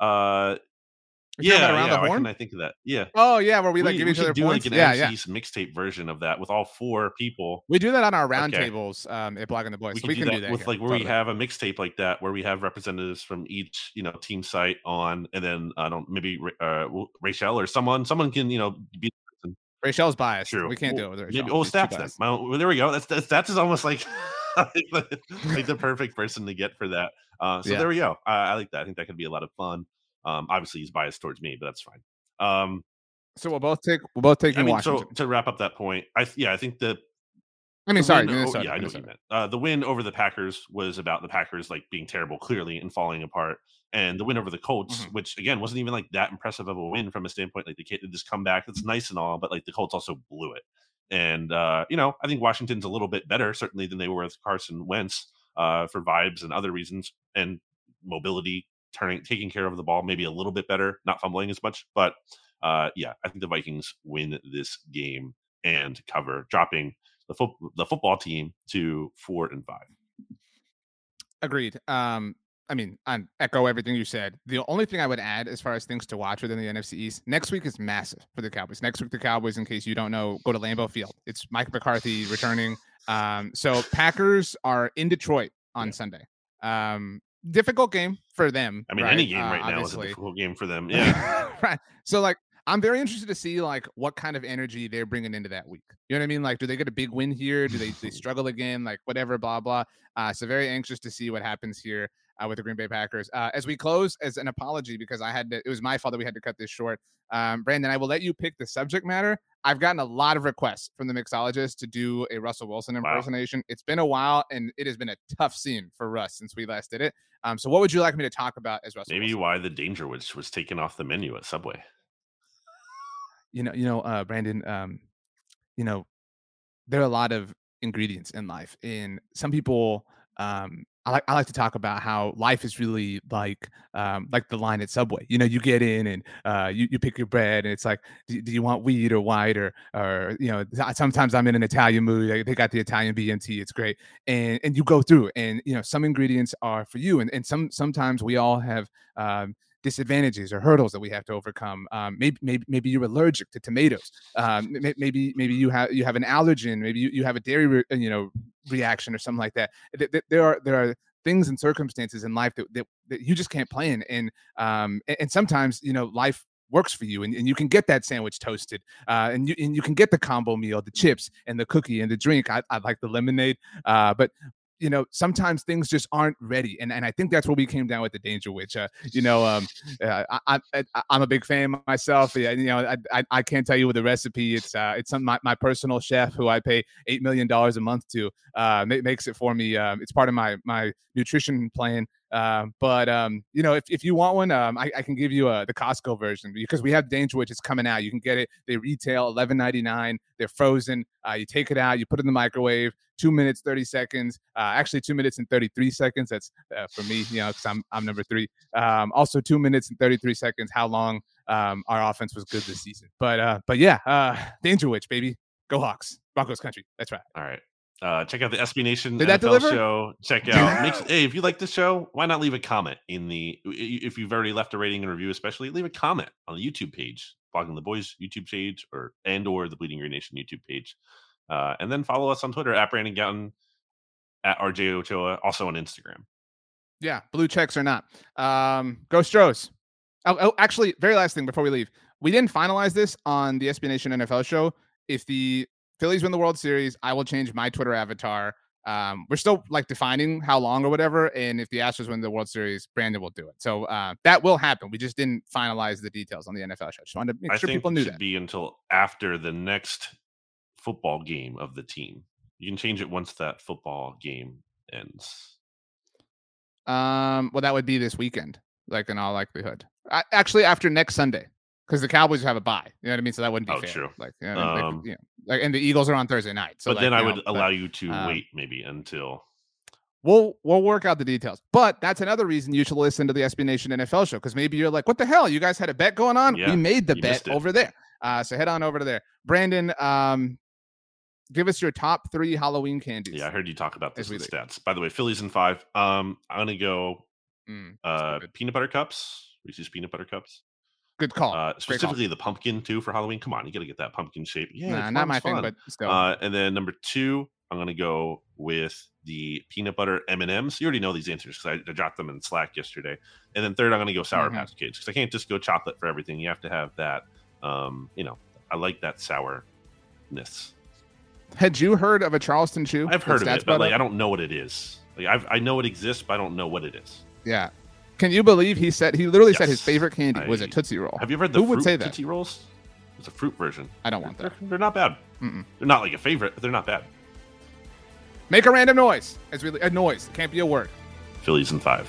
Uh, You're yeah, Around yeah. the Horn? I think of that? Yeah. Oh yeah, where we like we, give we each other do points. like an yeah, yeah. Mixtape version of that with all four people. We do that on our roundtables Okay. um, at Blogging the Boys. we so could we do can that do that with here. like where we have a mixtape like that where we have representatives from each you know team site on and then i don't maybe uh rachel or someone someone can you know be Rachel's biased. true We can't Well, do it with Rachel. oh stats then well, there we go that's that's, that's is almost like like, the, perfect person to get for that uh so Yeah. there we go I like that i think that could be a lot of fun um obviously he's biased towards me but that's fine um So we'll both take we'll both take i mean Washington. so to wrap up that point i yeah i think the I mean, sorry, win- oh, yeah, I know what you meant. Uh, the win over the Packers was about the Packers like being terrible, clearly, and falling apart. And the win over the Colts, Mhm. which again wasn't even like that impressive of a win from a standpoint like the kid did this comeback. That's nice and all, but like the Colts also blew it. And uh, you know, I think Washington's a little bit better, certainly than they were with Carson Wentz uh, for vibes and other reasons, and mobility, turning, taking care of the ball, maybe a little bit better, not fumbling as much. But uh, yeah, I think the Vikings win this game and cover, dropping the, fo- the football team to four and five. Agreed. Um, I mean, I echo everything you said. The only thing I would add as far as things to watch within the NFC East, next week is massive for the Cowboys. Next week, the Cowboys, in case you don't know, go to Lambeau Field. It's Mike McCarthy returning. Um, so Packers are in Detroit on Yeah. Sunday. Um, difficult game for them. I mean, right? any game Uh, right now is a difficult game for them. Yeah. right. So like I'm very interested to see like what kind of energy they're bringing into that week. You know what I mean? Like, do they get a big win here? Do they they struggle again? Like whatever, blah blah. Uh, so very anxious to see what happens here uh, with the Green Bay Packers. Uh, as we close, as an apology because I had to, it was my fault that we had to cut this short. Um, Brandon, I will let you pick the subject matter. I've gotten a lot of requests from the mixologist to do a Russell Wilson Wow. impersonation. It's been a while, and it has been a tough scene for Russ since we last did it. Um, so what would you like me to talk about as Russell? Maybe Wilson? why the Dangerwich was taken off the menu at Subway. you know, you know, uh, Brandon, um, you know, there are a lot of ingredients in life, and some people, um, I like, I like to talk about how life is really like, um, like the line at Subway. You know, you get in and uh, you you pick your bread, and it's like, do, do you want wheat or white or or you know, sometimes I'm in an Italian mood. They got the Italian BMT, it's great, and and you go through, and you know, some ingredients are for you, and and some sometimes we all have. Um, disadvantages or hurdles that we have to overcome. Um, maybe, maybe, maybe you're allergic to tomatoes. Um, maybe, maybe you have you have an allergen. Maybe you, you have a dairy, re- you know, reaction or something like that. Th- th- There are there are things and circumstances in life that that, that you just can't plan. And um, and sometimes you know life works for you and, and you can get that sandwich toasted uh, and you and you can get the combo meal the chips and the cookie and the drink i, I like the lemonade uh, but you know sometimes things just aren't ready and, and i think that's where we came down with the Dangerwich uh, you know um, uh, I, I, I- I'm a big fan myself. Yeah, you know, I, I, I can't tell you with the recipe. It's uh, it's some my, my personal chef who I pay eight million dollars a month to uh, ma- makes it for me. Um, it's part of my my nutrition plan. Um, but um, you know, if, if you want one, um, I, I can give you uh, the Costco version because we have Dangerwich. It's coming out. You can get it. They retail eleven ninety nine. They're frozen. Uh, you take it out. You put it in the microwave. Two minutes thirty seconds. Uh, actually, two minutes and thirty three seconds. That's uh, for me. You know, because I'm I'm number three. Um, also, two minutes and 33 seconds. How long um, our offense was good this season. But uh, but yeah, uh, Dangerwich, baby, go Hawks, Broncos country. That's right. All right. Uh, check out the SB Nation Did that NFL deliver? show. Check out. Make, hey, if you like the show, why not leave a comment in the? If you've already left a rating and review, especially leave a comment on the YouTube page, blogging the boys YouTube page, or and or the Bleeding Green Nation YouTube page, uh, and then follow us on Twitter at Brandon Gowton, at RJ Ochoa, also on Instagram. Yeah, blue checks or not. Um, go Stros. Oh, oh, actually, very last thing before we leave, we didn't finalize this on the SB Nation NFL show. If the Phillies win the World Series, I will change my Twitter avatar. Um, we're still like defining how long or whatever, and if the Astros win the World Series, Brandon will do it. So uh, that will happen. We just didn't finalize the details on the NFL show. Just wanted to make I sure people it knew should that. be until after the next football game of the team. You can change it once that football game ends. Um, well, that would be this weekend, like in all likelihood. I, actually, after next Sunday, because the Cowboys have a bye. You know what I mean? So that wouldn't be Oh, fair. true. Like, you know, like, Um, you know, like, and the Eagles are on Thursday night. So but like, then I know, would but allow you to um, wait maybe until We'll we'll work out the details. But that's another reason you should listen to the SB Nation NFL show because maybe you're like, what the hell? You guys had a bet going on? Yeah, we made the bet over there. Uh, so head on over to there. Brandon, um, give us your top three Halloween candies. yeah. I heard you talk about this with stats. By the way, Phillies in five. Um, I'm gonna go Mm, uh peanut butter cups, Reese's peanut butter cups. Good call. Uh, Great call. specifically the pumpkin too for Halloween. Come on, you gotta get that pumpkin shape. Yeah, nah, not my it's thing, fun. but still. Uh, and then number two, I'm gonna go with the peanut butter M and M's. You already know these answers because I, I dropped them in Slack yesterday. And then third, I'm gonna go Sour Mhm. Patch Kids because I can't just go chocolate for everything. You have to have that. Um, you know, I like that sourness. Had you heard of a Charleston chew? I've heard of it, but like up? I don't know what it is. Like I've, I know it exists, but I don't know what it is. Yeah. Can you believe he said he literally said his favorite candy was a Tootsie Roll? Have you ever had the Who fruit would say that? Tootsie Rolls? It's a fruit version. I don't want They're, that. they're not bad. Mm-mm. They're not like a favorite, but they're not bad. Make a random noise. It's really a noise. Can't be a word. Phillies in five.